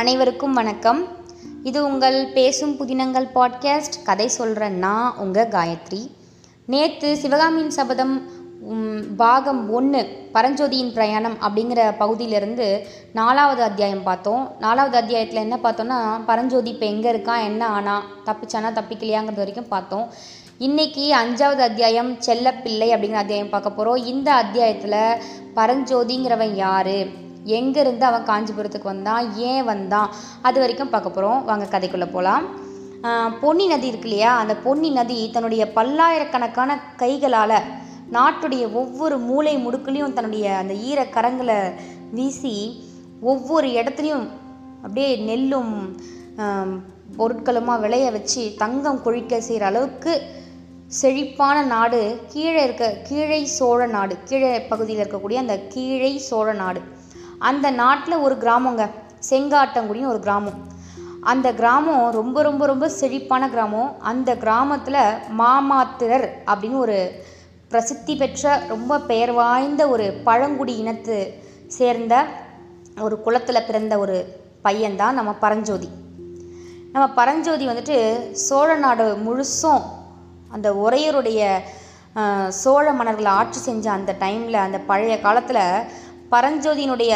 அனைவருக்கும் வணக்கம். இது உங்கள் பேசும் புதினங்கள் பாட்காஸ்ட் கதை சொல்கிற நான் உங்கள் காயத்ரி. நேற்று சிவகாமியின் சபதம் பாகம் ஒன்று பரஞ்சோதியின் பிரயாணம் அப்படிங்கிற பகுதியிலிருந்து நாலாவது அத்தியாயம் பார்த்தோம். நாலாவது அத்தியாயத்தில் என்ன பார்த்தோன்னா பரஞ்சோதி இப்போ எங்கே இருக்கான் என்ன ஆனா தப்பிச்சானா தப்பிக்கலையாங்கிறது வரைக்கும் பார்த்தோம். இன்றைக்கி அஞ்சாவது அத்தியாயம் செல்லப்பிள்ளை அப்படிங்கிற அத்தியாயம் பார்க்க போகிறோம் இந்த அத்தியாயத்தில் பரஞ்சோதிங்கிறவன் யார்? எங்கேருந்து அவன் காஞ்சிபுரத்துக்கு வந்தான் ஏன் வந்தான்? அது வரைக்கும் பார்க்க போகிறோம் வாங்க கதைக்குள்ளே போகலாம் பொன்னி நதி இருக்கு இல்லையா? அந்த பொன்னி நதி தன்னுடைய பல்லாயிரக்கணக்கான கைகளால் நாட்டுடைய ஒவ்வொரு மூலை முடுக்குலையும் தன்னுடைய அந்த ஈர கரங்களை வீசி ஒவ்வொரு இடத்துலையும் அப்படியே நெல்லும் பொருட்களுமா விளைய வச்சு தங்கம் கொழிக்க செய்கிற அளவுக்கு செழிப்பான நாடு. கீழே இருக்க கீழை சோழ நாடு. கீழே பகுதியில் இருக்கக்கூடிய அந்த கீழை சோழ நாடு. அந்த நாட்டில் ஒரு கிராமங்க. செங்காட்டங்குடின்னு ஒரு கிராமம். அந்த கிராமம் ரொம்ப ரொம்ப ரொம்ப செழிப்பான கிராமம். அந்த கிராமத்தில் மாமாத்திரர் அப்படின்னு ஒரு பிரசித்தி பெற்ற ரொம்ப பெயர் வாய்ந்த ஒரு பழங்குடி இனத்து சேர்ந்த ஒரு குளத்தில் பிறந்த ஒரு பையன்தான் நம்ம பரஞ்சோதி. நம்ம பரஞ்சோதி வந்துட்டு சோழ நாடு முழுசும் அந்த ஒரையருடைய சோழ மன்னர்களை ஆட்சி செஞ்ச அந்த டைமில் அந்த பழைய காலத்தில் பரஞ்சோதியினுடைய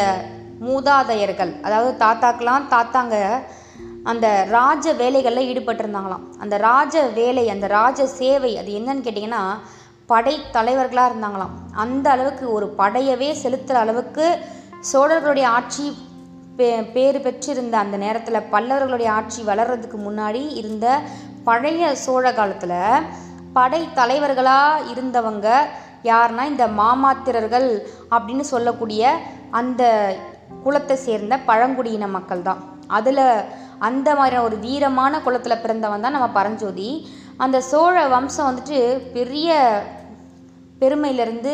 மூதாதையர்கள் அதாவது தாத்தாக்கெலாம் தாத்தாங்க அந்த ராஜ வேலைகளில் ஈடுபட்டிருந்தாங்களாம். அந்த ராஜ வேலை அந்த ராஜ சேவை அது என்னன்னு கேட்டிங்கன்னா படை தலைவர்களாக இருந்தாங்களாம். அந்த அளவுக்கு ஒரு படையவே செலுத்துகிற அளவுக்கு சோழர்களுடைய ஆட்சி பே பேறு பெற்றிருந்த அந்த நேரத்தில் பல்லவர்களுடைய ஆட்சி வளர்றதுக்கு முன்னாடி இருந்த பழைய சோழ காலத்தில் படை தலைவர்களாக இருந்தவங்க யாருன்னா இந்த மாமாத்திரர்கள் அப்படின்னு சொல்லக்கூடிய அந்த குலத்தை சேர்ந்த பழங்குடியின மக்கள் தான் அதில் அந்த மாதிரியான ஒரு வீரமான குலத்தில் பிறந்தவன் தான் நம்ம பரஞ்சோதி. அந்த சோழ வம்சம் வந்துட்டு பெரிய பெருமையிலிருந்து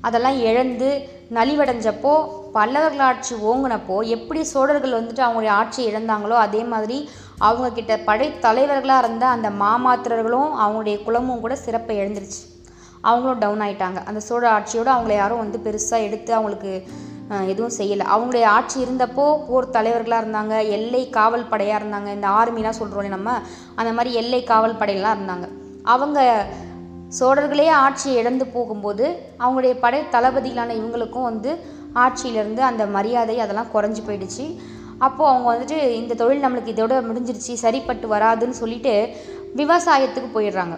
அதெல்லாம் இழந்து நலிவடைஞ்சப்போ பல்லவர்கள் ஆட்சி ஓங்கினப்போ எப்படி சோழர்கள் வந்துட்டு அவங்களுடைய ஆட்சி இழந்தாங்களோ அதே மாதிரி அவங்க கிட்ட படை தலைவர்களாக இருந்த அந்த மாமாத்திரர்களும் அவங்களுடைய குலமும் கூட சிறப்பை இழந்துருச்சு. அவங்களும் டவுன் ஆகிட்டாங்க அந்த சோழ ஆட்சியோடு அவங்கள யாரும் வந்து பெருசாக எடுத்து அவங்களுக்கு எதுவும் செய்யலை. அவங்களுடைய ஆட்சி இருந்தப்போ போர் தலைவர்களாக இருந்தாங்க எல்லை காவல் படையாக இருந்தாங்க. இந்த ஆர்மிலாம் சொல்கிறோம் நம்ம அந்த மாதிரி எல்லை காவல் படையெல்லாம் இருந்தாங்க. அவங்க சோழர்களே ஆட்சியை இழந்து போகும்போது அவங்களுடைய படை தளபதிகளான இவங்களுக்கும் வந்து ஆட்சியிலேருந்து அந்த மரியாதை அதெல்லாம் குறைஞ்சி போயிடுச்சு. அப்போது அவங்க வந்துட்டு இந்த தொழில் நம்மளுக்கு இதோட முடிஞ்சிருச்சு சரிப்பட்டு வராதுன்னு சொல்லிட்டு விவசாயத்துக்கு போயிடுறாங்க.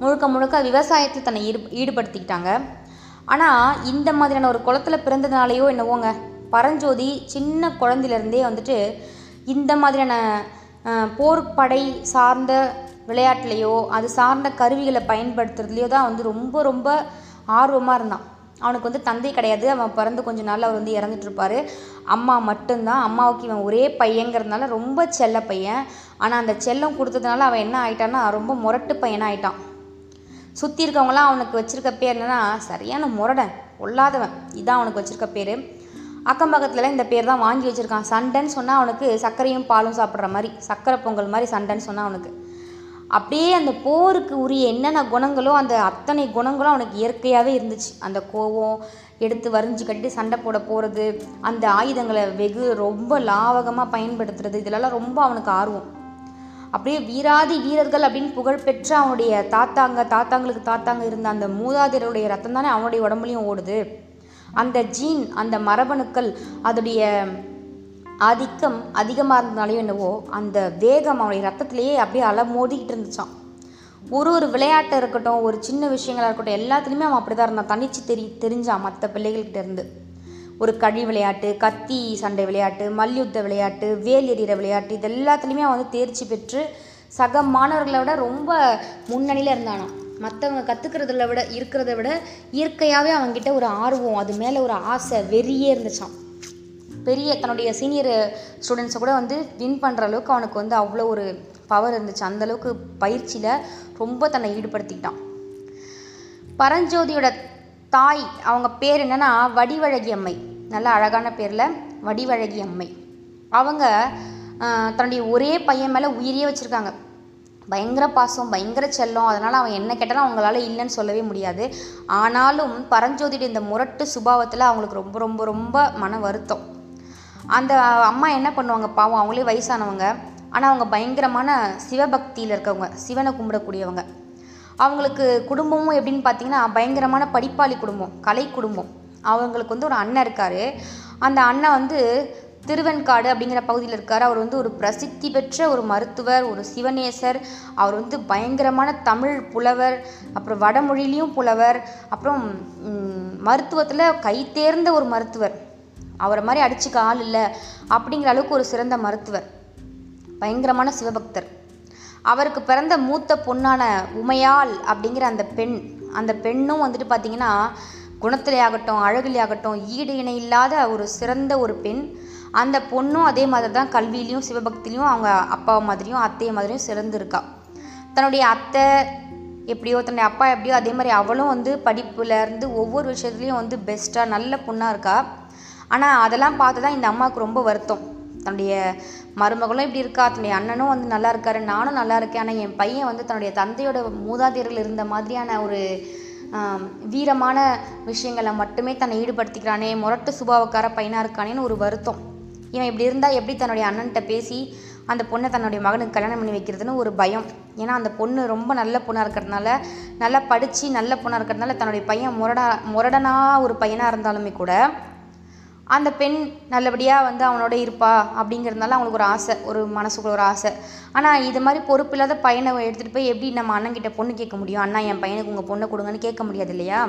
முழுக்க முழுக்க விவசாயத்தில் தன்னை ஈடு ஈடுபடுத்திக்கிட்டாங்க. ஆனால் இந்த மாதிரியான ஒரு குளத்தில் பிறந்ததுனாலையோ என்னவோங்க பரஞ்சோதி சின்ன குழந்தையிலேருந்தே வந்துட்டு இந்த மாதிரியான போர்ப்படை சார்ந்த விளையாட்டுலேயோ அது சார்ந்த கருவிகளை பயன்படுத்துறதுலையோ தான் வந்து ரொம்ப ரொம்ப ஆர்வமாக இருந்தான். அவனுக்கு வந்து தந்தை கிடையாது. அவன் பிறந்து கொஞ்ச நாள் அவர் வந்து இறந்துட்டுருப்பாரு அம்மா மட்டும்தான். அம்மாவுக்கு இவன் ஒரே பையங்கிறதுனால ரொம்ப செல்ல பையன். ஆனால் அந்த செல்லம் கொடுத்ததுனால அவன் என்ன ஆகிட்டான்னா ரொம்ப முரட்டு பையனாக ஆயிட்டான் சுற்றி இருக்கவங்களாம் அவனுக்கு வச்சிருக்க பேர் என்னன்னா சரியான முரடன் ஒல்லாதவன் இதான் அவனுக்கு வச்சிருக்க பேர். அக்கம் பக்கத்துலலாம் இந்த பேர் தான் வாங்கி வச்சுருக்கான். சண்டைன்னு சொன்னால் அவனுக்கு சர்க்கரையும் பாலும் சாப்பிட்ற மாதிரி சர்க்கரை பொங்கல் மாதிரி சண்டைன்னு சொன்னால் அவனுக்கு. அப்படியே அந்த போருக்கு உரிய என்னென்ன குணங்களோ அந்த அத்தனை குணங்களும் அவனுக்கு இயற்கையாகவே இருந்துச்சு. அந்த கோவம் எடுத்து வரிஞ்சு கட்டி சண்டை போட போகிறது அந்த ஆயுதங்களை வெகு ரொம்ப லாவகமாக பயன்படுத்துறது இதிலெல்லாம் ரொம்ப அவனுக்கு ஆர்வம். அப்படியே வீராதி வீரர்கள் அப்படின்னு புகழ்பெற்ற அவனுடைய தாத்தாங்க தாத்தாங்களுக்கு தாத்தாங்க இருந்த அந்த மூதாதையருடைய ரத்தம் தானே அவனுடைய உடம்புலையும் ஓடுது. அந்த ஜீன் அந்த மரபணுக்கள் அதோடைய ஆதிக்கம் அதிகமாக இருந்தனாலையும் என்னவோ அந்த வேகம் அவனுடைய ரத்தத்திலேயே அப்படியே அலை மோதிக்கிட்டு இருந்துச்சான் ஒரு ஒரு விளையாட்டாக இருக்கட்டும் ஒரு சின்ன விஷயங்களாக இருக்கட்டும் எல்லாத்துலேயுமே அவன் அப்படி தான் இருந்தான். தனிச்சு தெரி தெரிஞ்சான் மற்ற பிள்ளைகள்கிட்ட இருந்து. ஒரு கழி விளையாட்டு கத்தி சண்டை விளையாட்டு மல்யுத்த விளையாட்டு வேல் எறிகிற விளையாட்டு இது எல்லாத்துலேயுமே அவன் வந்து தேர்ச்சி பெற்று சக மாணவர்களை விட ரொம்ப முன்னணியில் இருந்தானான் மற்றவங்க கற்றுக்கிறதுல விட இருக்கிறத விட இயற்கையாகவே அவன்கிட்ட ஒரு ஆர்வம் அது மேலே ஒரு ஆசை வெறியே இருந்துச்சான் பெரிய தன்னுடைய சீனியர் ஸ்டூடெண்ட்ஸை கூட வந்து வின் பண்ணுற அளவுக்கு அவனுக்கு வந்து அவ்வளோ ஒரு பவர் இருந்துச்சு. அந்தளவுக்கு பயிற்சியில் ரொம்ப தன்னை ஈடுபடுத்திக்கிட்டான். பரஞ்சோதியோட தாய் அவங்க பேர் என்னன்னா வடிவழகி அம்மை. நல்ல அழகான பேரில் வடிவழகி அம்மை. அவங்க தன்னுடைய ஒரே பையன் மேலே உயிரியே வச்சுருக்காங்க. பயங்கர பாசம் பயங்கர செல்லம். அதனால் அவன் என்ன கேட்டாலும் அவங்களால இல்லைன்னு சொல்லவே முடியாது. ஆனாலும் பரஞ்சோதியுடைய இந்த முரட்டு சுபாவத்தில் அவங்களுக்கு ரொம்ப ரொம்ப ரொம்ப மன வருத்தம். அந்த அம்மா என்ன பண்ணுவாங்க? பாவம் அவங்களே வயசானவங்க. ஆனால் அவங்க பயங்கரமான சிவபக்தியில் இருக்கவங்க. சிவனை கும்பிடக்கூடியவங்க. அவங்களுக்கு குடும்பமும் எப்படின்னு பார்த்தீங்கன்னா பயங்கரமான படிப்பாளி குடும்பம் கலை குடும்பம். அவங்களுக்கு வந்து ஒரு அண்ணன் இருக்கார். அந்த அண்ணன் வந்து திருவெண்காடு அப்படிங்கிற பகுதியில் இருக்கார். அவர் வந்து ஒரு பிரசித்தி பெற்ற ஒரு மருத்துவர் ஒரு சிவநேசர் அவர் வந்து பயங்கரமான தமிழ் புலவர் அப்புறம் வடமொழிலையும் புலவர் அப்புறம் மருத்துவத்தில் கை தேர்ந்த ஒரு மருத்துவர். அவரை மாதிரி அடிச்சுக்க ஆள் இல்லை அப்படிங்கிற அளவுக்கு ஒரு சிறந்த மருத்துவர். பயங்கரமான சிவபக்தர். அவருக்கு பிறந்த மூத்த பொண்ணான உமையாள் அப்படிங்கிற அந்த பெண் அந்த பெண்ணும் வந்துட்டு பார்த்தீங்கன்னா குணத்திலே ஆகட்டும் அழகிலே ஆகட்டும் ஈடு இணை இல்லாத ஒரு சிறந்த ஒரு பெண். அந்த பொண்ணும் அதே மாதிரி தான் கல்வியிலையும் சிவபக்திலையும் அவங்க அப்பா மாதிரியும் அத்தைய மாதிரியும் சிறந்திருக்கா. தன்னுடைய அத்தை எப்படியோ தன்னுடைய அப்பா எப்படியோ அதே மாதிரி அவளும் வந்து படிப்புலேருந்து ஒவ்வொரு விஷயத்துலையும் வந்து பெஸ்ட்டாக நல்ல பொண்ணாக இருக்கா. ஆனால் அதெல்லாம் பார்த்து தான் இந்த அம்மாவுக்கு ரொம்ப வருத்தம். தன்னுடைய மருமகளும் இப்படி இருக்கா? தன்னுடைய அண்ணனும் வந்து நல்லா இருக்காரு நானும் நல்லா இருக்கேன். ஆனால் என் பையன் வந்து தன்னுடைய தந்தையோட மூதாதையர்கள் இருந்த மாதிரியான ஒரு வீரமான விஷயங்களை மட்டுமே தன்னை ஈடுபடுத்திக்கிறானே முரட்டு சுபாவக்கார பையனாக இருக்கானேன்னு ஒரு வருத்தம். இவன் இப்படி இருந்தால் எப்படி தன்னுடைய அண்ணன்கிட்ட பேசி அந்த பொண்ணை தன்னுடைய மகனுக்கு கல்யாணம் பண்ணி வைக்கிறதுன்னு ஒரு பயம். ஏன்னா அந்த பொண்ணு ரொம்ப நல்ல பொண்ணாக இருக்கிறதுனால நல்லா படித்து நல்ல பொண்ணாக இருக்கிறதுனால தன்னுடைய பையன் முரடா முரடனாக ஒரு பையனாக இருந்தாலுமே கூட அந்த பெண் நல்லபடியாக வந்து அவனோட இருப்பா அப்படிங்கிறதுனால அவங்களுக்கு ஒரு ஆசை ஒரு மனசுக்குள்ள ஒரு ஆசை. ஆனால் இது மாதிரி பொறுப்பு இல்லாத பையனை எடுத்துகிட்டு போய் எப்படி நம்ம அண்ணன்கிட்ட பொண்ணு கேட்க முடியும்? அண்ணா என் பையனுக்கு உங்கள் பொண்ணை கொடுங்கன்னு கேட்க முடியாது இல்லையா?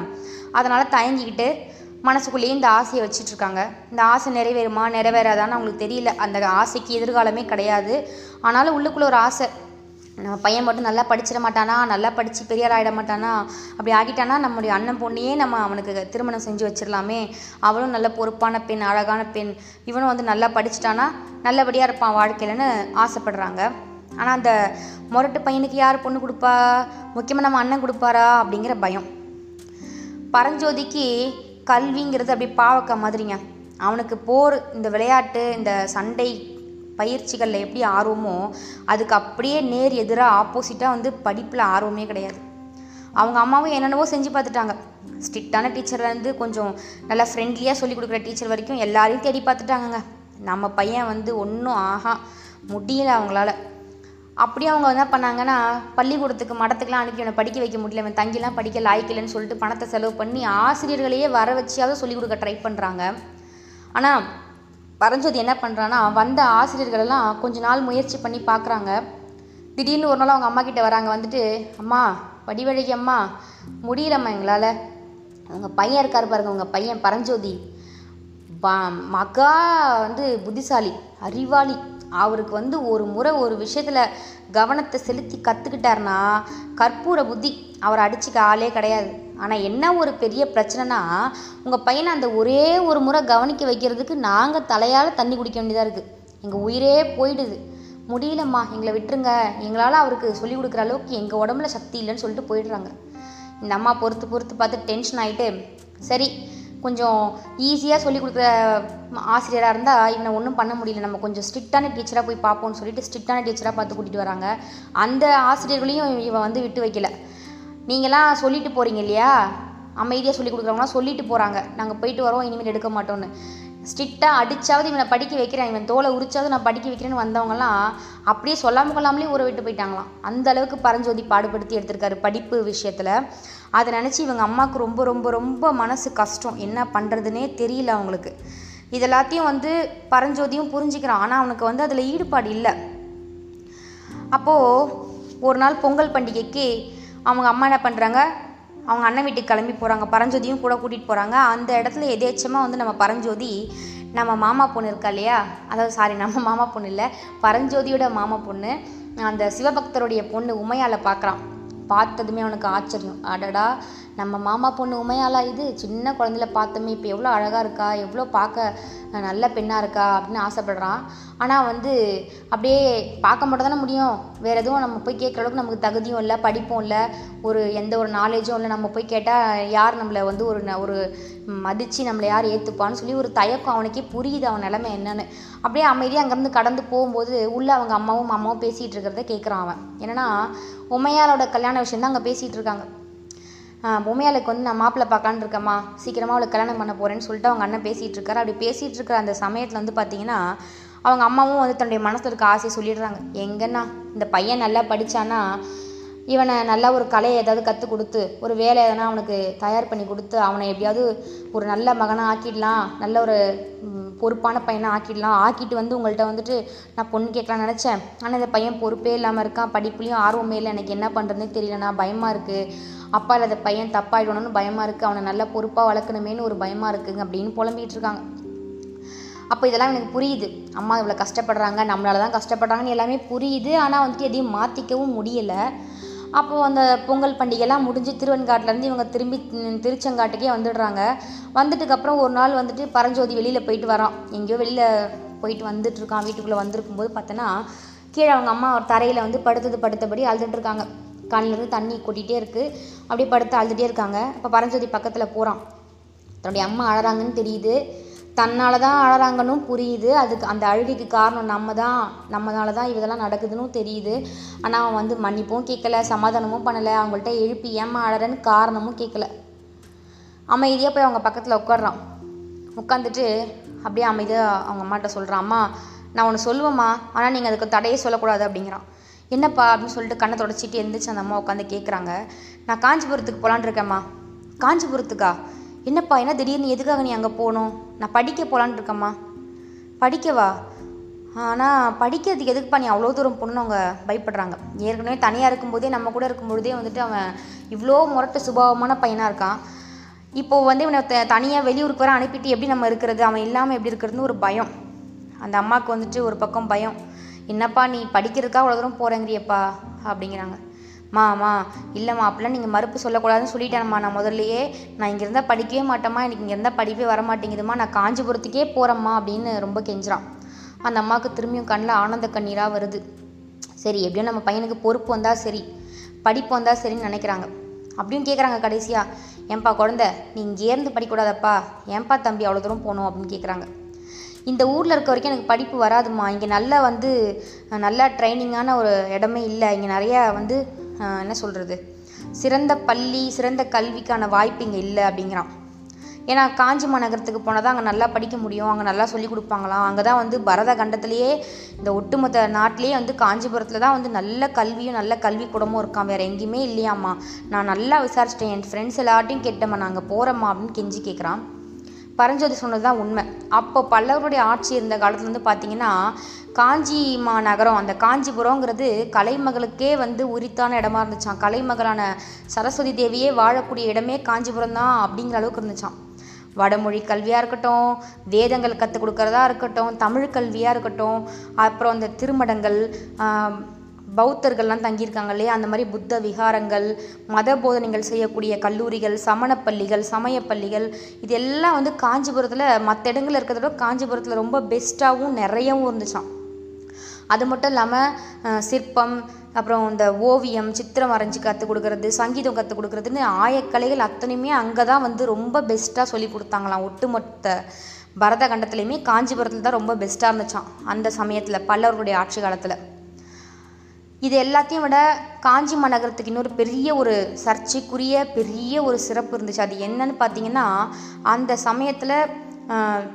அதனால் தயங்கிக்கிட்டு மனசுக்குள்ளேயே இந்த ஆசையை வச்சிட்ருக்காங்க இந்த ஆசை நிறைவேறுமா நிறைவேறாதான்னு அவங்களுக்கு தெரியல. அந்த ஆசைக்கு எதிர்காலமே கிடையாது. ஆனாலும் உள்ளுக்குள்ளே ஒரு ஆசை நம்ம பையன் மட்டும் நல்லா படிச்சிட மாட்டானா நல்லா படித்து பெரியார் ஆகிட மாட்டானா அப்படி ஆகிட்டானா நம்முடைய அண்ணன் பொண்ணையே நம்ம அவனுக்கு திருமணம் செஞ்சு வச்சிடலாமே. அவளும் நல்ல பொறுப்பான பெண் அழகான பெண். இவனும் வந்து நல்லா படிச்சிட்டானா நல்லபடியாக இருப்பான் வாழ்க்கையிலன்னு ஆசைப்படுறாங்க. ஆனால் அந்த முரட்டு பையனுக்கு யார் பொண்ணு கொடுப்பா? முக்கியமாக நம்ம அண்ணன் கொடுப்பாரா? அப்படிங்கிற பயம். பரஞ்சோதிக்கு கல்விங்கிறது அப்படி பாவக்கா மாதிரிங்க. அவனுக்கு போர் இந்த விளையாட்டு இந்த சண்டை பயிற்சிகளில் எப்படி ஆர்வமோ அதுக்கு அப்படியே நேர் எதிராக ஆப்போசிட்டாக வந்து படிப்பில் ஆர்வமே கிடையாது. அவங்க அம்மாவும் என்னென்னவோ செஞ்சு பார்த்துட்டாங்க. ஸ்ட்ரிக்டான டீச்சர்லேருந்து கொஞ்சம் நல்லா ஃப்ரெண்ட்லியாக சொல்லி கொடுக்குற டீச்சர் வரைக்கும் எல்லாரையும் தேடி பார்த்துட்டாங்கங்க. நம்ம பையன் வந்து ஒன்றும் ஆஹா முடியல அவங்களால. அப்படியே அவங்க என்ன பண்ணாங்கன்னா பள்ளிக்கூடத்துக்கு மடத்துக்குலாம் அனுப்பி அவனை படிக்க வைக்க முடியல. அவன் தங்கிலாம் படிக்க லாய்க்கலன்னு சொல்லிட்டு பணத்தை செலவு பண்ணி ஆசிரியர்களையே வர வச்சியாவது சொல்லிக் கொடுக்க ட்ரை பண்ணுறாங்க ஆனால் பரஞ்சோதி என்ன பண்ணுறான்னா வந்த ஆசிரியர்களெல்லாம் கொஞ்ச நாள் முயற்சி பண்ணி பார்க்குறாங்க. திடீர்னு ஒரு நாள் அவங்க அம்மா கிட்டே வராங்க வந்துட்டு அம்மா வடிவழகி அம்மா முடியலம்மா எங்களால். உங்கள் பையன் இருக்கார் பாருங்க உங்கள் பையன் பரஞ்சோதி. பா- மகா வந்து புத்திசாலி அறிவாளி. அவருக்கு வந்து ஒரு முறை ஒரு விஷயத்தில் கவனத்தை செலுத்தி கற்றுக்கிட்டாருனா கற்பூர புத்தி அவரை அடிச்சுக்க ஆளே கிடையாது. ஆனால் என்ன ஒரு பெரிய பிரச்சனைனா உங்கள் பையனை அந்த ஒரே ஒரு முறை கவனிக்க வைக்கிறதுக்கு நாங்கள் தலையால் தண்ணி குடிக்க வேண்டியதாக இருக்குது எங்கள் உயிரே போயிடுது. முடியலம்மா எங்களை விட்டுருங்க. எங்களால் அவருக்கு சொல்லிக் கொடுக்குற அளவுக்கு எங்கள் உடம்புல சக்தி இல்லைன்னு சொல்லிட்டு போயிடுறாங்க. இந்த அம்மா பொறுத்து பொறுத்து பார்த்து டென்ஷன் ஆகிட்டு சரி கொஞ்சம் ஈஸியாக சொல்லிக் கொடுக்குற ஆசிரியராக இருந்தால் இவனை ஒன்றும் பண்ண முடியல. நம்ம கொஞ்சம் ஸ்ட்ரிக்டான டீச்சராக போய் பார்ப்போம்னு சொல்லிட்டு ஸ்ட்ரிக்டான டீச்சராக பார்த்து கூட்டிகிட்டு வராங்க. அந்த ஆசிரியர்களையும் இவன் வந்து விட்டு வைக்கல. நீங்களாம் சொல்லிட்டு போகிறீங்க இல்லையா? அமைதியாக சொல்லி கொடுக்குறவங்களாம் சொல்லிட்டு போகிறாங்க நாங்கள் போயிட்டு வரோம் இனிமேல் எடுக்க மாட்டோன்னு ஸ்ட்ரிக்டாக அடித்தாவது இவனை படிக்க வைக்கிறேன் இவன் தோலை உரிச்சாவது நான் படிக்க வைக்கிறேன்னு வந்தவங்கலாம் அப்படியே சொல்லாமல் கொள்ளாமலே ஊற விட்டு போயிட்டாங்களாம். அந்த அளவுக்கு பரஞ்சோதி பாடுபடுத்தி எடுத்திருக்காரு படிப்பு விஷயத்தில். அதை நினச்சி இவங்க அம்மாவுக்கு ரொம்ப ரொம்ப ரொம்ப மனசு கஷ்டம். என்ன பண்ணுறதுனே தெரியல அவங்களுக்கு. இது எல்லாத்தையும் வந்து பரஞ்சோதியும் புரிஞ்சுக்கிறான். ஆனால் அவனுக்கு வந்து அதில் ஈடுபாடு இல்லை. அப்போது ஒரு நாள் பொங்கல் பண்டிகைக்கு அவங்க அம்மா என்ன பண்ணுறாங்க அவங்க அண்ணன் வீட்டுக்கு கிளம்பி போகிறாங்க பரஞ்சோதியும் கூட கூட்டிகிட்டு போகிறாங்க அந்த இடத்துல எதேச்சமாக வந்து நம்ம பரஞ்சோதி நம்ம மாமா பொண்ணு இருக்கா இல்லையா? அதாவது சாரி நம்ம மாமா பொண்ணு இல்லை. பரஞ்சோதியோட மாமா பொண்ணு. அந்த சிவபக்தருடைய பொண்ணு உமையால் பார்க்குறான் பார்த்ததுமே அவனுக்கு ஆச்சரியம். அடடா நம்ம மாமா பொண்ணு உமையாலா இது? சின்ன குழந்தையில பார்த்தோமே இப்போ எவ்வளோ அழகாக இருக்கா எவ்வளோ பார்க்க நல்ல பெண்ணாக இருக்கா அப்படின்னு ஆசைப்படுறான். ஆனால் வந்து அப்படியே பார்க்க மட்டும் தானே முடியும். வேறு எதுவும் நம்ம போய் கேட்குற அளவுக்கு நமக்கு தகுதியும் இல்லை படிப்பும் இல்லை. ஒரு எந்த ஒரு நாலேஜும் இல்லை. நம்ம போய் கேட்டால் யார் நம்மளை வந்து ஒரு ந- ஒரு மதித்து நம்மளை யார் ஏற்றுப்பான்னு சொல்லி ஒரு தயக்கம் அவனுக்கே புரியுது அவன் நிலைமை என்னன்னு. அப்படியே அமைதியாக அங்கேருந்து கடந்து போகும்போது உள்ளே அவங்க அம்மாவும் மாமாவும் பேசிகிட்டு இருக்கிறத கேட்குறான் அவன். என்னன்னா உமையாலோட கல்யாண விஷயம் தான் அங்கே பேசிகிட்டு இருக்காங்க. பொம்மையாளுக்கு வந்து நான் மாப்பிள்ளை பார்க்கலான்னு இருக்கேம்மா சீக்கிரமாக அவளுக்கு கல்யாணம் பண்ண போகிறேன்னு சொல்லிட்டு அவங்க அண்ணன் பேசிகிட்டு இருக்காரு அப்படி பேசிகிட்டு இருக்கிற அந்த சமயத்தில் வந்து பார்த்தீங்கன்னா அவங்க அம்மாவும் வந்து தன்னுடைய மனசில் இருக்க ஆசையை சொல்லிடுறாங்க. எங்கன்னா இந்த பையன் நல்லா படித்தானா இவனை நல்லா ஒரு கலையை ஏதாவது கற்றுக் கொடுத்து ஒரு வேலை எதனா அவனுக்கு தயார் பண்ணி கொடுத்து அவனை எப்படியாவது ஒரு நல்ல மகனாக ஆக்கிடலாம் நல்ல ஒரு பொறுப்பான பையனாக ஆக்கிடலாம் ஆக்கிட்டு வந்து உங்கள்கிட்ட வந்துட்டு நான் பொண்ணு கேட்கலான்னு நினச்சேன். ஆனால் இந்த பையன் பொறுப்பே இல்லாமல் இருக்கான் படிப்புலேயும் ஆர்வமே இல்லை எனக்கு என்ன பண்ணுறதுனே தெரியலண்ணா பயமாக இருக்குது அப்பா இல்லாத பையன் தப்பாயிடணும்னு பயமாக இருக்குது அவனை நல்லா பொறுப்பாக வளர்க்கணுமேனு ஒரு பயமாக இருக்குங்க அப்படின்னு புலம்பிகிட்டு இருக்காங்க. அப்போ இதெல்லாம் எனக்கு புரியுது. அம்மா இவ்வளோ கஷ்டப்படுறாங்க நம்மளால தான் கஷ்டப்படுறாங்கன்னு எல்லாமே புரியுது. ஆனால் வந்துட்டு எதையும் மாற்றிக்கவும் முடியலை. அப்போது அந்த பொங்கல் பண்டிகைலாம் முடிஞ்சு திருவெண்காட்டிலேருந்து இவங்க திரும்பி திருச்செங்காட்டுக்கே வந்துடுறாங்க. வந்துட்டுக்கப்புறம் ஒரு நாள் வந்துட்டு பரஞ்சோதி வெளியில் போயிட்டு வரான். எங்கேயோ வெளியில் போயிட்டு வந்துட்டுருக்கான். வீட்டுக்குள்ளே வந்திருக்கும்போது பார்த்தோன்னா கீழே அவங்க அம்மா ஒரு தரையில் வந்து படுத்தது படுத்தபடி அழுதுட்டுருக்காங்க கண்ணிலேருந்து தண்ணி கொட்டிகிட்டே இருக்குது அப்படியே படுத்து அழுதுகிட்டே இருக்காங்க. அப்போ பரஞ்சோதி பக்கத்தில் போகிறான் தன்னுடைய அம்மா அழறாங்கன்னு தெரியுது. தன்னால் தான் அழறாங்கன்னு புரியுது. அதுக்கு அந்த அழுகைக்கு காரணம் நம்ம தான் நம்மனால தான் இதெல்லாம் நடக்குதுன்னு தெரியுது. ஆனால் அவன் வந்து மன்னிப்பும் கேட்கல சமாதானமும் பண்ணலை. அவங்கள்ட்ட எழுப்பி ஏம்மா அழறன்னு காரணமும் கேட்கல. அமைதியாக போய் அவங்க பக்கத்தில் உட்காடுறான் உட்காந்துட்டு அப்படியே அமைதியாக அவங்க அம்மாட்ட சொல்கிறான் அம்மா நான் ஒன்று சொல்லுவேம்மா. ஆனால் நீங்கள் அதுக்கு தடையே சொல்லக்கூடாது அப்படிங்கிறான். என்னப்பா? அப்படின்னு சொல்லிட்டு கண்ணை தொடச்சிட்டு எழுந்திரிச்சு அந்த அம்மா உட்காந்து கேட்குறாங்க நான் காஞ்சிபுரத்துக்கு போகலான்னு இருக்கேம்மா. காஞ்சிபுரத்துக்கா? என்னப்பா? என்ன திடீர்னு எதுக்காக நீ அங்கே போகணும்? நான் படிக்க போகலான் இருக்கேம்மா. படிக்கவா ஆனால் படிக்கிறதுக்கு எதுக்குப்பா நீ அவ்வளோ தூரம் பொண்ணு அவங்க பயப்படுறாங்க. ஏற்கனவே தனியாக இருக்கும்போதே நம்ம கூட இருக்கும்பொழுதே வந்துட்டு அவன் இவ்வளோ முரட்டு சுபாவமான பையனாக இருக்கான். இப்போ வந்து இவனை த தனியாக வெளியூருக்கு வர அனுப்பிட்டு எப்படி நம்ம இருக்கிறது? அவன் இல்லாமல் எப்படி இருக்கிறதுன்னு ஒரு பயம். அந்த அம்மாவுக்கு வந்துட்டு ஒரு பக்கம் பயம். என்னப்பா நீ படிக்கிறதுக்காக அவ்வளோ தூரம் போகிறேங்கிறியப்பா அப்படிங்கிறாங்க. மாமா இல்லைம்மா அப்படிலாம் நீங்கள் மறுப்பு சொல்லக்கூடாதுன்னு சொல்லிட்டேன்ம்மா. நான் முதல்லையே நான் இங்கே இருந்தால் படிக்கவே மாட்டேம்மா எனக்கு இங்கே இருந்தால் படிப்பே வர மாட்டேங்குதும்மா நான் காஞ்சிபுரத்துக்கே போகிறேம்மா அப்படின்னு ரொம்ப கெஞ்சுறான். அந்த அம்மாவுக்கு திரும்பியும் கண்ணில் ஆனந்த கண்ணீராக வருது. சரி எப்படியும் நம்ம பையனுக்கு பொறுப்பு வந்தால் சரி படிப்பு வந்தால் சரின்னு நினைக்கிறாங்க. அப்படியும் கேட்குறாங்க கடைசியாக ஏன்பா குழந்த நீ இங்கேருந்து படிக்கக்கூடாதப்பா. ஏன்பா தம்பி அவ்வளோ தூரம் போகணும்? அப்படின்னு கேட்குறாங்க இந்த ஊரில் இருக்க வரைக்கும் எனக்கு படிப்பு வராதும்மா. இங்கே நல்லா வந்து நல்லா ட்ரைனிங்கான ஒரு இடமே இல்லை. இங்கே நிறையா வந்து என்ன சொல்கிறது சிறந்த பள்ளி சிறந்த கல்விக்கான வாய்ப்பு இங்கே இல்லை அப்படிங்கிறான். ஏன்னா காஞ்சி மாநகரத்துக்கு போனால் தான் அங்கே நல்லா படிக்க முடியும். அங்கே நல்லா சொல்லி கொடுப்பாங்களாம். அங்கே தான் வந்து பரத கண்டத்திலேயே இந்த ஒட்டுமொத்த நாட்டிலேயே வந்து காஞ்சிபுரத்தில் தான் வந்து நல்ல கல்வியும் நல்ல கல்வி கூடமும் இருக்கான். வேறு எங்கேயுமே இல்லையாம்மா. நான் நல்லா விசாரிச்சிட்டேன். என் ஃப்ரெண்ட்ஸ் எல்லாட்டையும் கேட்டேம்மா. நாங்கள் போகிறோம்மா அப்படின்னு கெஞ்சி கேட்குறான் பரஞ்சோதி சொன்னது தான் உண்மை. அப்போ பல்லவருடைய ஆட்சி இருந்த காலத்தில் வந்து பார்த்தீங்கன்னா காஞ்சி மாநகரம் அந்த காஞ்சிபுரங்கிறது கலைமகளுக்கே வந்து உரித்தான இடமா இருந்துச்சான் கலைமகளான சரஸ்வதி தேவியே வாழக்கூடிய இடமே காஞ்சிபுரம் தான் அப்படிங்கிற அளவுக்கு இருந்துச்சான் வடமொழி கல்வியாக இருக்கட்டும் வேதங்கள் கற்றுக் கொடுக்கறதா இருக்கட்டும் தமிழ் கல்வியாக இருக்கட்டும் அப்புறம் அந்த திருமடங்கள் பௌத்தர்கள்லாம் தங்கியிருக்காங்க இல்லையா? அந்த மாதிரி புத்த விகாரங்கள் மத போதனைகள் செய்யக்கூடிய கல்லூரிகள் சமணப் பள்ளிகள் சமயப் பள்ளிகள் இது எல்லாம் வந்து காஞ்சிபுரத்தில் மற்ற இடங்களில் இருக்கிறத விட காஞ்சிபுரத்தில் ரொம்ப பெஸ்ட்டாகவும் நிறையவும் இருந்துச்சாம். அது மட்டும் இல்லாமல் சிற்பம் அப்புறம் இந்த ஓவியம் சித்திரம் வரைஞ்சி கற்றுக் கொடுக்கறது சங்கீதம் கற்றுக் கொடுக்குறதுன்னு ஆயக்கலைகள் அத்தனையுமே அங்கே தான் வந்து ரொம்ப பெஸ்ட்டாக சொல்லி கொடுத்தாங்களாம். ஒட்டுமொத்த பரத கண்டத்துலேயுமே காஞ்சிபுரத்தில் தான் ரொம்ப பெஸ்ட்டாக இருந்துச்சாம் அந்த சமயத்தில் பல்லவர்களுடைய ஆட்சி காலத்தில். இது எல்லாத்தையும் விட காஞ்சி மாநகரத்துக்கு இன்னொரு பெரிய ஒரு சர்ச்சைக்குரிய பெரிய ஒரு சிறப்பு இருந்துச்சு. அது என்னன்னு பார்த்தீங்கன்னா அந்த சமயத்தில்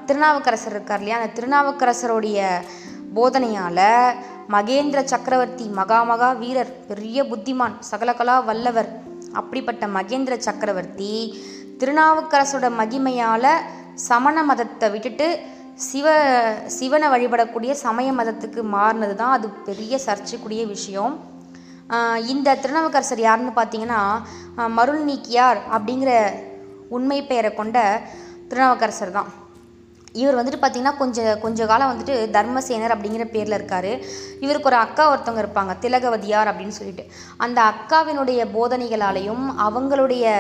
திருநாவுக்கரசர் இருக்கார் இல்லையா? அந்த திருநாவுக்கரசருடைய போதனையால் மகேந்திர சக்கரவர்த்தி மகாமகா வீரர் பெரிய புத்திமான் சகலகலா வல்லவர் அப்படிப்பட்ட மகேந்திர சக்கரவர்த்தி திருநாவுக்கரசோட மகிமையால் சமண மதத்தை விட்டுட்டு சிவ சிவனை வழிபடக்கூடிய சமய மதத்துக்கு மாறினது தான் அது பெரிய சர்ச்சைக்குரிய விஷயம். இந்த திருநாவுக்கரசர் யாருன்னு பார்த்தீங்கன்னா மருள் நீக்கியார் அப்படிங்கிற உண்மை பெயரை கொண்ட திருநாவுக்கரசர் தான். இவர் வந்துட்டு பார்த்தீங்கன்னா கொஞ்சம் கொஞ்ச காலம் வந்துட்டு தர்மசேனர் அப்படிங்கிற பேரில் இருக்கார். இவருக்கு ஒரு அக்கா ஒருத்தவங்க இருப்பாங்க திலகவதியார் அப்படின்னு சொல்லிட்டு. அந்த அக்காவினுடைய போதனைகளாலையும் அவங்களுடைய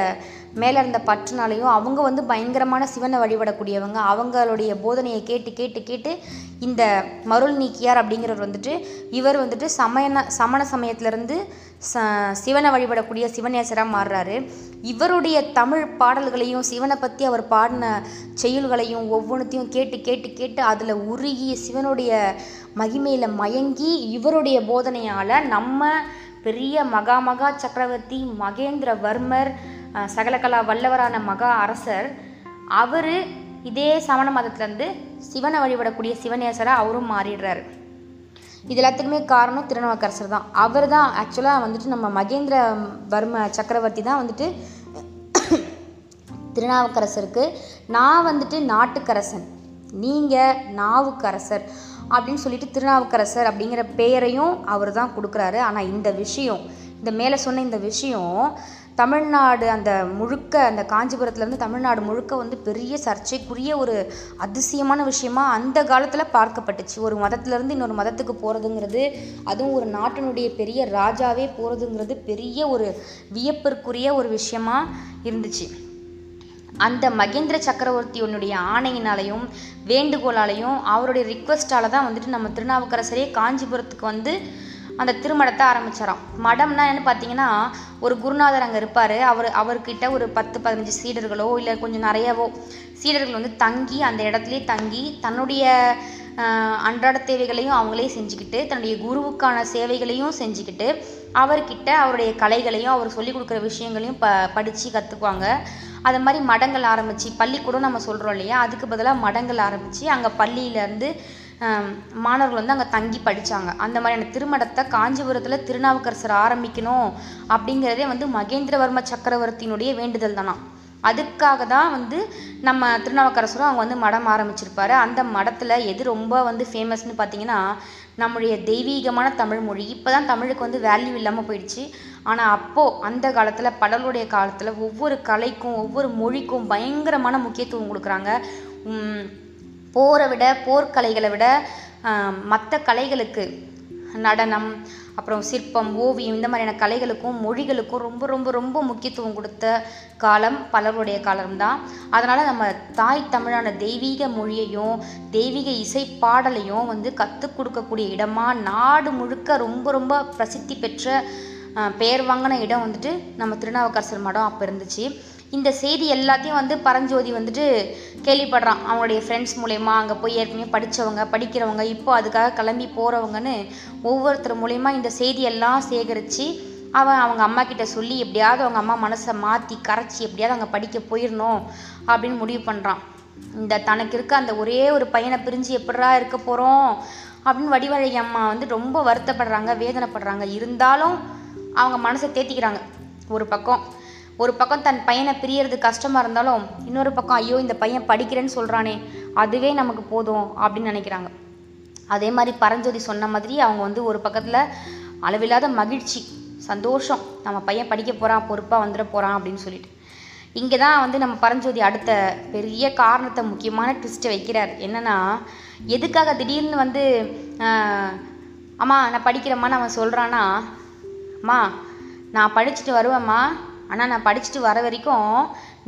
மேலே இருந்த பற்றுனாலையும் அவங்க வந்து பயங்கரமான சிவனை வழிபடக்கூடியவங்க. அவங்களுடைய போதனையை கேட்டு கேட்டு கேட்டு இந்த மருள் நீக்கியார் அப்படிங்கிறவர் வந்துட்டு இவர் வந்துட்டு சமயன சமண சமயத்திலிருந்து ச சிவனை வழிபடக்கூடிய சிவநேசராக மாறுறாரு. இவருடைய தமிழ் பாடல்களையும் சிவனை பற்றி அவர் பாடின செயல்களையும் ஒவ்வொன்றத்தையும் கேட்டு கேட்டு கேட்டு அதில் உருகி சிவனுடைய மகிமையில் மயங்கி இவருடைய போதனையால் நம்ம பெரிய மகா மகா சக்கரவர்த்தி மகேந்திரவர்மர் வர்மர் சகலகலா வல்லவரான மகா அரசர் அவர் இதே சமண மதத்துலேருந்து சிவனை வழிபடக்கூடிய சிவநேசராக அவரும் மாறிடுறாரு. இது எல்லாத்துக்குமே காரணம் திருநாவுக்கரசர் தான். அவர் தான் ஆக்சுவலாக வந்துட்டு நம்ம மகேந்திர வர்ம சக்கரவர்த்தி தான் வந்துட்டு திருநாவுக்கரசருக்கு நான் வந்துட்டு நாட்டுக்கரசன் நீங்கள் நாவுக்கரசர் அப்படின்னு சொல்லிட்டு திருநாவுக்கரசர் அப்படிங்கிற பெயரையும் அவர் தான் கொடுக்குறாரு. ஆனால் இந்த விஷயம் இந்த மேலே சொன்ன இந்த விஷயம் தமிழ்நாடு அந்த முழுக்க அந்த காஞ்சிபுரத்துலேருந்து தமிழ்நாடு முழுக்க வந்து பெரிய சர்ச்சைக்குரிய ஒரு அதிசயமான விஷயமா அந்த காலத்தில் பார்க்கப்பட்டுச்சு. ஒரு மதத்துலேருந்து இன்னொரு மதத்துக்கு போகிறதுங்கிறது அதுவும் ஒரு நாட்டினுடைய பெரிய ராஜாவே போகிறதுங்கிறது பெரிய ஒரு வியப்பிற்குரிய ஒரு விஷயமா இருந்துச்சு. அந்த மகேந்திர சக்கரவர்த்தியனுடைய ஆணையினாலையும் வேண்டுகோளாலையும் அவருடைய ரிக்வெஸ்ட்டால் தான் வந்துட்டு நம்ம திருநாவுக்கரசரே காஞ்சிபுரத்துக்கு வந்து அந்த திருமணத்தை ஆரம்பிச்சாராம் மடம்னா என்னன்னு பார்த்தீங்கன்னா ஒரு குருநாதர் அங்கே இருப்பார். அவர் அவர்கிட்ட ஒரு பத்து பதினஞ்சு சீடர்களோ இல்லை கொஞ்சம் நிறையவோ சீடர்கள் வந்து தங்கி அந்த இடத்துலேயே தங்கி தன்னுடைய அன்றாட தேவைகளையும் அவங்களே செஞ்சுக்கிட்டு தன்னுடைய குருவுக்கான சேவைகளையும் செஞ்சுக்கிட்டு அவர்கிட்ட அவருடைய கலைகளையும் அவர் சொல்லிக் கொடுக்குற விஷயங்களையும் ப படித்து கற்றுக்குவாங்க அது மாதிரி மடங்கள் ஆரம்பித்து பள்ளிக்கூடம் நம்ம சொல்கிறோம் இல்லையா? அதுக்கு பதிலாக மடங்கள் ஆரம்பித்து அங்கே பள்ளியிலேருந்து மாணவர்கள் வந்து அங்கே தங்கி படித்தாங்க அந்த மாதிரியான திருமடத்தை காஞ்சிபுரத்தில் திருநாவுக்கரசர் ஆரம்பிக்கணும் அப்படிங்கிறதே வந்து மகேந்திரவர்ம சக்கரவர்த்தியினுடைய வேண்டுதல் தானா. அதுக்காக தான் வந்து நம்ம திருநாவுக்கரசரும் அவங்க வந்து மடம் ஆரம்பிச்சிருப்பாரு. அந்த மடத்தில் எது ரொம்ப வந்து ஃபேமஸ்னு பார்த்தீங்கன்னா நம்முடைய தெய்வீகமான தமிழ் மொழி. இப்போ தான் தமிழுக்கு வந்து வேல்யூ இல்லாமல் போயிடுச்சு. ஆனால் அப்போது அந்த காலத்தில் படலுடைய காலத்தில் ஒவ்வொரு கலைக்கும் ஒவ்வொரு மொழிக்கும் பயங்கரமான முக்கியத்துவம் கொடுக்குறாங்க. போரை விட போர்க்கலைகளை விட மற்ற கலைகளுக்கு நடனம் அப்புறம் சிற்பம் ஓவியம் இந்த மாதிரியான கலைகளுக்கும் மொழிகளுக்கும் ரொம்ப ரொம்ப ரொம்ப முக்கியத்துவம் கொடுத்த காலம் பலருடைய காலம்தான். அதனால் நம்ம தாய் தமிழான தெய்வீக மொழியையும் தெய்வீக இசை பாடலையும் வந்து கற்றுக் கொடுக்கக்கூடிய இடமா நாடு முழுக்க ரொம்ப ரொம்ப பிரசித்தி பெற்ற பெயர் வாங்கின இடம் வந்துட்டு நம்ம திருநாவுக்கரசர் மடம் அப்போ இருந்துச்சு. இந்த செய்தி எல்லாத்தையும் வந்து பரஞ்சோதி வந்துட்டு கேள்விப்படுறான். அவங்களுடைய ஃப்ரெண்ட்ஸ் மூலயமா அங்கே போய் ஏற்கனவே படித்தவங்க படிக்கிறவங்க இப்போ அதுக்காக கிளம்பி போகிறவங்கன்னு ஒவ்வொருத்தர் மூலயமா இந்த செய்தியெல்லாம் சேகரித்து அவன் அவங்க அம்மா கிட்ட சொல்லி எப்படியாவது அவங்க அம்மா மனசை மாற்றி கரைச்சி எப்படியாவது அங்கே படிக்க போயிடணும் அப்படின்னு முடிவு பண்ணுறான் இந்த தனக்கு இருக்க அந்த ஒரே ஒரு பையனை பிரிஞ்சு எப்படா இருக்க போகிறோம் அப்படின்னு வடிவழகி அம்மா வந்து ரொம்ப வருத்தப்படுறாங்க வேதனைப்படுறாங்க. இருந்தாலும் அவங்க மனசை தேத்திக்கிறாங்க. ஒரு பக்கம் ஒரு பக்கம் தன் பையனை பிரியறது கஷ்டமாக இருந்தாலும் இன்னொரு பக்கம் ஐயோ இந்த பையன் படிக்கிறேன்னு சொல்கிறானே அதுவே நமக்கு போதும் அப்படின்னு நினைக்கிறாங்க. அதே மாதிரி பரஞ்சோதி சொன்ன மாதிரி அவங்க வந்து ஒரு பக்கத்தில் அளவில்லாத மகிழ்ச்சி சந்தோஷம் நம்ம பையன் படிக்க போகிறான் பொறுப்பாக வந்துட போகிறான் அப்படின்னு சொல்லிட்டு. இங்கே தான் வந்து நம்ம பரஞ்சோதி அடுத்த பெரிய காரணத்தை முக்கியமான ட்விஸ்ட்டை வைக்கிறார். என்னென்னா எதுக்காக திடீர்னு வந்து அம்மா நான் படிக்கிறேம்மான்னு அவன் சொல்கிறான்னா அம்மா நான் படிச்சுட்டு வருவேம்மா ஆனால் நான் படிச்சுட்டு வர வரைக்கும்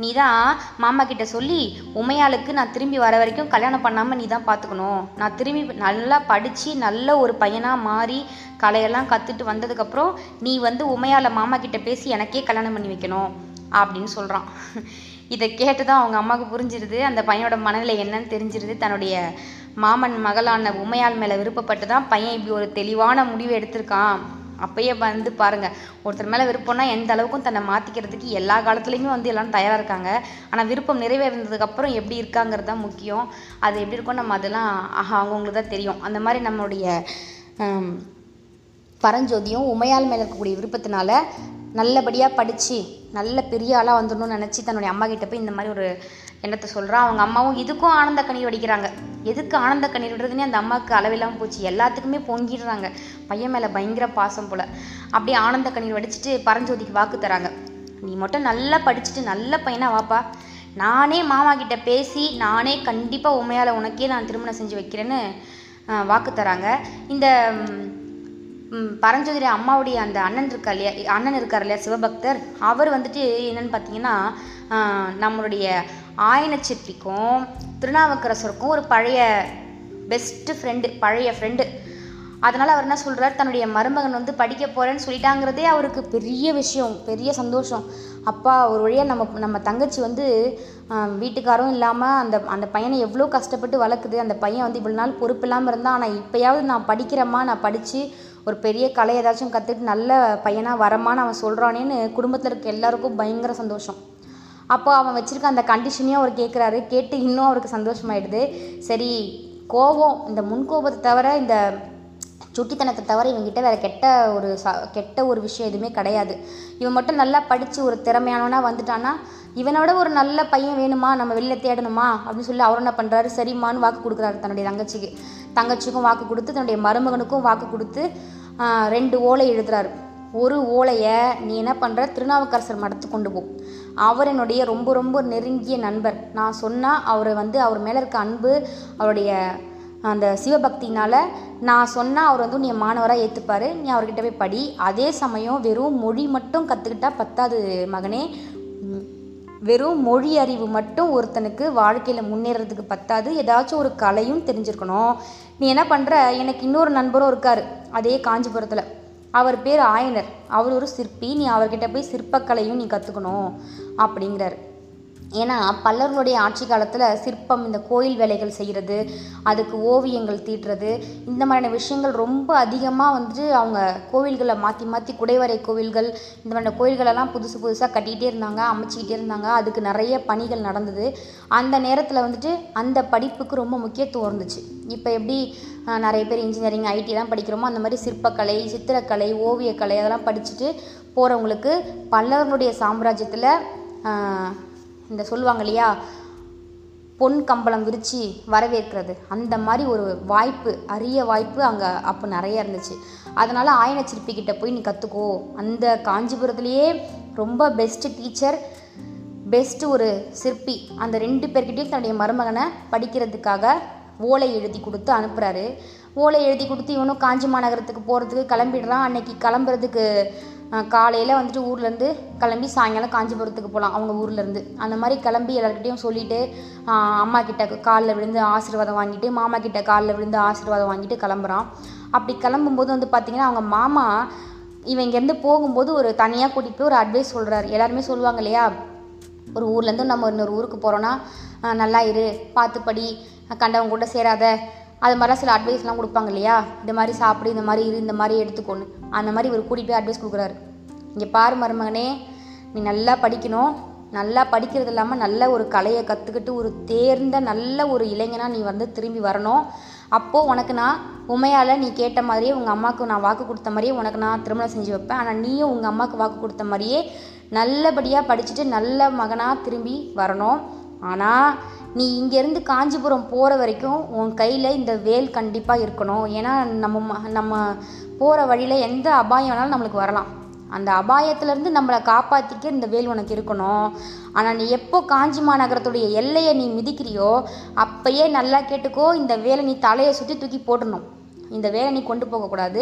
நீ தான் மாமா கிட்ட சொல்லி உமையாளுக்கு நான் திரும்பி வர வரைக்கும் கல்யாணம் பண்ணாமல் நீ தான் பார்த்துக்கணும் நான் திரும்பி நல்லா படித்து நல்ல ஒரு பையனாக மாறி கலையெல்லாம் கற்றுட்டு வந்ததுக்கப்புறம் நீ வந்து உமையால மாமா கிட்ட பேசி எனக்கே கல்யாணம் பண்ணி வைக்கணும் அப்படின்னு சொல்கிறான் இதை கேட்டு தான் அவங்க அம்மாவுக்கு புரிஞ்சிருது. அந்த பையனோட மனநிலை என்னன்னு தெரிஞ்சிருது. தன்னுடைய மாமன் மகளான உமையாள் மேலே விருப்பப்பட்டு தான் பையன் இப்படி ஒரு தெளிவான முடிவு எடுத்திருக்கான். அப்பயே வந்து பாருங்க. ஒருத்தர் மேலே விருப்பம்னா எந்த அளவுக்கும் தன்னை மாற்றிக்கிறதுக்கு எல்லா காலத்துலேயுமே வந்து எல்லாரும் தயாராக இருக்காங்க. ஆனால் விருப்பம் நிறைவேறினதுக்கப்புறம் எப்படி இருக்காங்கிறது தான் முக்கியம். அது எப்படி இருக்கும் நம்ம அதெல்லாம் அவங்கவுங்களுக்கு தான் தெரியும். அந்த மாதிரி நம்மளுடைய பரஞ்சோதியும் உமையால் மேலே இருக்கக்கூடிய விருப்பத்தினால நல்லபடியாக படித்து நல்ல பெரிய ஆளாக வந்துடணும்னு நினச்சி தன்னுடைய அம்மா கிட்ட போய் இந்த மாதிரி ஒரு என்னத்தை சொல்கிறா அவங்க அம்மாவும் இதுக்கும் ஆனந்த கண்ணீர் வடிக்கிறாங்க. எதுக்கு ஆனந்த கண்ணீர் விடுறதுனே அந்த அம்மாவுக்கு அளவில்லாமல் போச்சு. எல்லாத்துக்குமே பொங்கிடுறாங்க. பையன் மேலே பயங்கர பாசம் போல். அப்படியே ஆனந்த கண்ணீர் வடிச்சிட்டு பரஞ்சோதிக்கு வாக்கு தராங்க. நீ மட்டும் நல்லா படிச்சுட்டு நல்ல பையனாக வாப்பா. நானே மாமா கிட்ட பேசி நானே கண்டிப்பாக உண்மையால் உனக்கே நான் திருமணம் செஞ்சு வைக்கிறேன்னு வாக்கு தராங்க. இந்த பரஞ்சோதிரி அம்மாவுடைய அந்த அண்ணன் இருக்கா இல்லையா? அண்ணன் இருக்கார் இல்லையா? சிவபக்தர். அவர் வந்துட்டு என்னன்னு பார்த்தீங்கன்னா நம்மளுடைய ஆயனச்செட்டிக்கும் திருநாவுக்கரசருக்கும் ஒரு பழைய பெஸ்ட்டு ஃப்ரெண்டு பழைய ஃப்ரெண்டு அதனால் அவர் என்ன சொல்கிறார் தன்னுடைய மருமகன் வந்து படிக்க போகிறேன்னு சொல்லிட்டாங்கிறதே அவருக்கு பெரிய விஷயம் பெரிய சந்தோஷம். அப்பா ஒரு வழியாக நம்ம நம்ம தங்கச்சி வந்து வீட்டுக்காரும் இல்லாமல் அந்த அந்த பையனை எவ்வளோ கஷ்டப்பட்டு வளர்க்குது அந்த பையன் வந்து இவ்வளோ நாள் பொறுப்பு இல்லாமல் இருந்தான் ஆனால் இப்போயாவது நான் படிக்கிறேம்மா நான் படித்து ஒரு பெரிய கலை ஏதாச்சும் கற்றுட்டு நல்ல பையனாக வரமான்னு அவன் சொல்கிறானேன்னு குடும்பத்தில் இருக்க எல்லாருக்கும் பயங்கர சந்தோஷம். அப்போ அவன் வச்சுருக்க அந்த கண்டிஷனையும் அவர் கேட்குறாரு கேட்டு இன்னும் அவருக்கு சந்தோஷமாயிடுது. சரி கோபம் இந்த முன்கோபத்தை தவிர இந்த சுட்டித்தனத்தை தவிர இவங்ககிட்ட வேறு கெட்ட ஒரு ச கெட்ட ஒரு விஷயம் எதுவுமே கிடையாது. இவன் மட்டும் நல்லா படித்து ஒரு திறமையானவனா வந்துட்டான்னா இவனோட ஒரு நல்ல பையன் வேணுமா? நம்ம வெளில தேடணுமா? அப்படின்னு சொல்லி அவர் என்ன பண்ணுறாரு சரிம்மான்னு வாக்கு கொடுக்குறாரு தன்னுடைய தங்கச்சிக்கு. தங்கச்சிக்கும் வாக்கு கொடுத்து தன்னுடைய மருமகனுக்கும் வாக்கு கொடுத்து ரெண்டு ஓலை எழுதுறாரு. ஒரு ஓலையை நீ என்ன பண்ணுற திருநாவுக்கரசர் மடத்துக்கு கொண்டு போ. அவர் என்னுடைய ரொம்ப ரொம்ப நெருங்கிய நண்பர். நான் சொன்னால் அவர் வந்து அவர் மேலே இருக்க அன்பு அவருடைய அந்த சிவபக்தினால் நான் சொன்னால் அவர் வந்து நீ மாணவராக ஏற்றுப்பார் நீ அவர்கிட்ட போய் படி. அதே சமயம் வெறும் மொழி மட்டும் கற்றுக்கிட்டா பத்தாது மகனே. வெறும் மொழி அறிவு மட்டும் ஒருத்தனுக்கு வாழ்க்கையில் முன்னேறதுக்கு பத்தாது. ஏதாச்சும் ஒரு கலையும் தெரிஞ்சிருக்கணும். நீ என்ன பண்ணுற எனக்கு இன்னொரு நண்பரும் இருக்கார். அதே காஞ்சிபுரத்தில். அவர் பேர் ஆயனர். அவர் ஒரு சிற்பி. நீ அவர்கிட்ட போய் சிற்பக்கலையும் நீ கற்றுக்கணும் அப்படிங்கிறார். ஏன்னா பல்லவர்களுடைய ஆட்சி காலத்தில் சிற்பம் இந்த கோயில் வேலைகள் செய்கிறது அதுக்கு ஓவியங்கள் தீட்டுறது இந்த மாதிரியான விஷயங்கள் ரொம்ப அதிகமாக வந்துட்டு அவங்க கோவில்களை மாற்றி மாற்றி குடைவரை கோவில்கள் இந்த மாதிரியான கோயில்களெல்லாம் புதுசு புதுசாக கட்டிக்கிட்டே இருந்தாங்க அமைச்சிக்கிட்டே இருந்தாங்க. அதுக்கு நிறைய பணிகள் நடந்தது. அந்த நேரத்தில் வந்துட்டு அந்த படிப்புக்கு ரொம்ப முக்கியத்துவம் இருந்துச்சு. இப்போ எப்படி நிறைய பேர் இன்ஜினியரிங் ஐடிலாம் படிக்கிறோமோ அந்த மாதிரி சிற்பக்கலை சித்திரக்கலை ஓவியக்கலை அதெல்லாம் படிச்சுட்டு போகிறவங்களுக்கு பல்லவர்களுடைய சாம்ராஜ்யத்தில் இந்த சொல்லுவாங்க இல்லையா? பொன் கம்பளம் விரித்து வரவேற்கிறது. அந்த மாதிரி ஒரு வாய்ப்பு அரிய வாய்ப்பு அங்கே அப்போ நிறைய இருந்துச்சு. அதனால் ஆயன சிற்பிக்கிட்ட போய் நீ கற்றுக்கோ அந்த காஞ்சிபுரத்துலேயே ரொம்ப பெஸ்ட்டு டீச்சர் பெஸ்ட்டு ஒரு சிற்பி. அந்த ரெண்டு பேர்கிட்டையும் தன்னுடைய மருமகனை படிக்கிறதுக்காக ஓலை எழுதி கொடுத்து அனுப்புகிறாரு ஓலை எழுதி கொடுத்து இவனும் காஞ்சி மாநகரத்துக்கு போகிறதுக்கு கிளம்பிடுறான். அன்னைக்கு கிளம்புறதுக்கு காலையில் வந்துட்டு ஊர்லேருந்து கிளம்பி சாயங்காலம் காஞ்சிபுரத்துக்கு போகலாம் அவங்க ஊர்லேருந்து அந்த மாதிரி கிளம்பி எல்லாருக்கிட்டையும் சொல்லிட்டு அம்மா கிட்ட காலில் விழுந்து ஆசீர்வாதம் வாங்கிட்டு மாமா கிட்ட காலில் விழுந்து ஆசீர்வாதம் வாங்கிட்டு கிளம்புறான். அப்படி கிளம்பும்போது வந்து பார்த்திங்கன்னா அவங்க மாமா இவன் இங்கேருந்து போகும்போது ஒரு தனியாக கூட்டிகிட்டு போய் ஒரு அட்வைஸ் சொல்கிறாரு எல்லாருமே சொல்லுவாங்க இல்லையா ஒரு ஊர்லேருந்து நம்ம இன்னொரு ஊருக்கு போகிறோன்னா நல்லா இரு பார்த்துப்படி கண்டவங்க கூட சேராத அது மாதிரிலாம் சில அட்வைஸ்லாம் கொடுப்பாங்க இல்லையா இந்த மாதிரி சாப்பிடு இந்த மாதிரி இரு இந்த மாதிரி எடுத்துக்கோன்னு. அந்த மாதிரி இவர் கூட்டிகிட்டு போய் அட்வைஸ் கொடுக்குறாரு. இங்கே பாரு மருமகனே நீ நல்லா படிக்கணும். நல்லா படிக்கிறது இல்லாமல் நல்ல ஒரு கலையை கற்றுக்கிட்டு ஒரு தேர்ந்த நல்ல ஒரு இளைஞனாக நீ வந்து திரும்பி வரணும். அப்போது உனக்கு நான் உமையால் நீ கேட்ட மாதிரியே உங்கள் அம்மாவுக்கு நான் வாக்கு கொடுத்த மாதிரியே உனக்கு நான் திருமணம் செஞ்சு வைப்பேன். ஆனால் நீயும் உங்கள் அம்மாவுக்கு வாக்கு கொடுத்த மாதிரியே நல்லபடியாக படிச்சுட்டு நல்ல மகனாக திரும்பி வரணும். ஆனால் நீ இங்கேருந்து காஞ்சிபுரம் போகிற வரைக்கும் உன் கையில் இந்த வேல் கண்டிப்பாக இருக்கணும். ஏன்னா நம்ம ம- நம்ம போகிற வழியில் எந்த அபாயம் வேணாலும் நம்மளுக்கு வரலாம். அந்த அபாயத்திலேருந்து நம்மளை காப்பாற்றிக்க இந்த வேல் உனக்கு இருக்கணும். ஆனால் நீ எப்போ காஞ்சி மாநகரத்துடைய எல்லையை நீ மிதிக்கிறியோ அப்பயே நல்லா கேட்டுக்கோ இந்த வேலை நீ தலையை சுற்றி தூக்கி போட்டுடணும். இந்த வேலை நீ கொண்டு போகக்கூடாது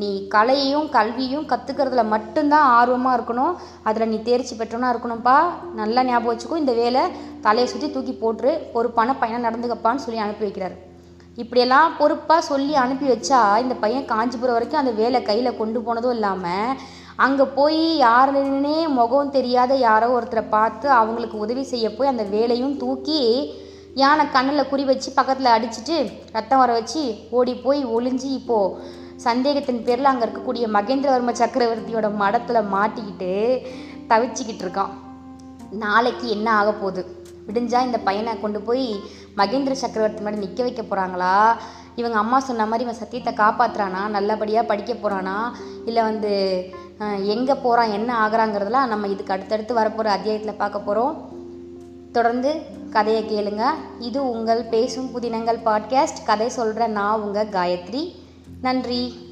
நீ கலையையும் கல்வியும் கற்றுக்கிறதுல மட்டும்தான் ஆர்வமாக இருக்கணும். அதில் நீ தேர்ச்சி பெற்றோனா இருக்கணும்ப்பா நல்லா ஞாபகம் வச்சுக்கோ இந்த வேலை தலையை சுற்றி தூக்கி போட்டுரு. பொறுப்பான பையனாக நடந்துக்கப்பான்னு சொல்லி அனுப்பி வைக்கிறார். இப்படியெல்லாம் பொறுப்பாக சொல்லி அனுப்பி வச்சா இந்த பையன் காஞ்சிபுரம் வரைக்கும் அந்த வேலை கையில் கொண்டு போனதும் இல்லாமல் அங்கே போய் யாருன்னே முகம் தெரியாத யாரோ ஒருத்தரை பார்த்து அவங்களுக்கு உதவி செய்ய போய் அந்த வேலையும் தூக்கி யானை கண்ணில் குறி வச்சு பக்கத்தில் அடிச்சிட்டு ரத்தம் வர வச்சு ஓடி போய் ஒளிஞ்சு இப்போது சந்தேகத்தின் பேரில் அங்கே இருக்கக்கூடிய மகேந்திரவர்ம சக்கரவர்த்தியோட மடத்தில் மாட்டிக்கிட்டு தவிச்சிக்கிட்டு இருக்கான். நாளைக்கு என்ன ஆக போகுது? விடிஞ்சா இந்த பையனை கொண்டு போய் மகேந்திர சக்கரவர்த்தி மேடம் நிற்க வைக்க போகிறாங்களா இவங்க அம்மா சொன்ன மாதிரி இவன் சத்தியத்தை காப்பாற்றுறானா நல்லபடியாக படிக்க போகிறானா இல்லை வந்து எங்கே போகிறான் என்ன ஆகிறாங்கிறதுலாம் நம்ம இதுக்கு அடுத்தடுத்து வரப்போகிற அத்தியாயத்தில் பார்க்க போகிறோம் தொடர்ந்து கதையை கேளுங்க. இது உங்கள் பேசும் புதினங்கள் பாட்காஸ்ட் கதை சொல்கிற நான் உங்கள் காயத்ரி. நன்றி.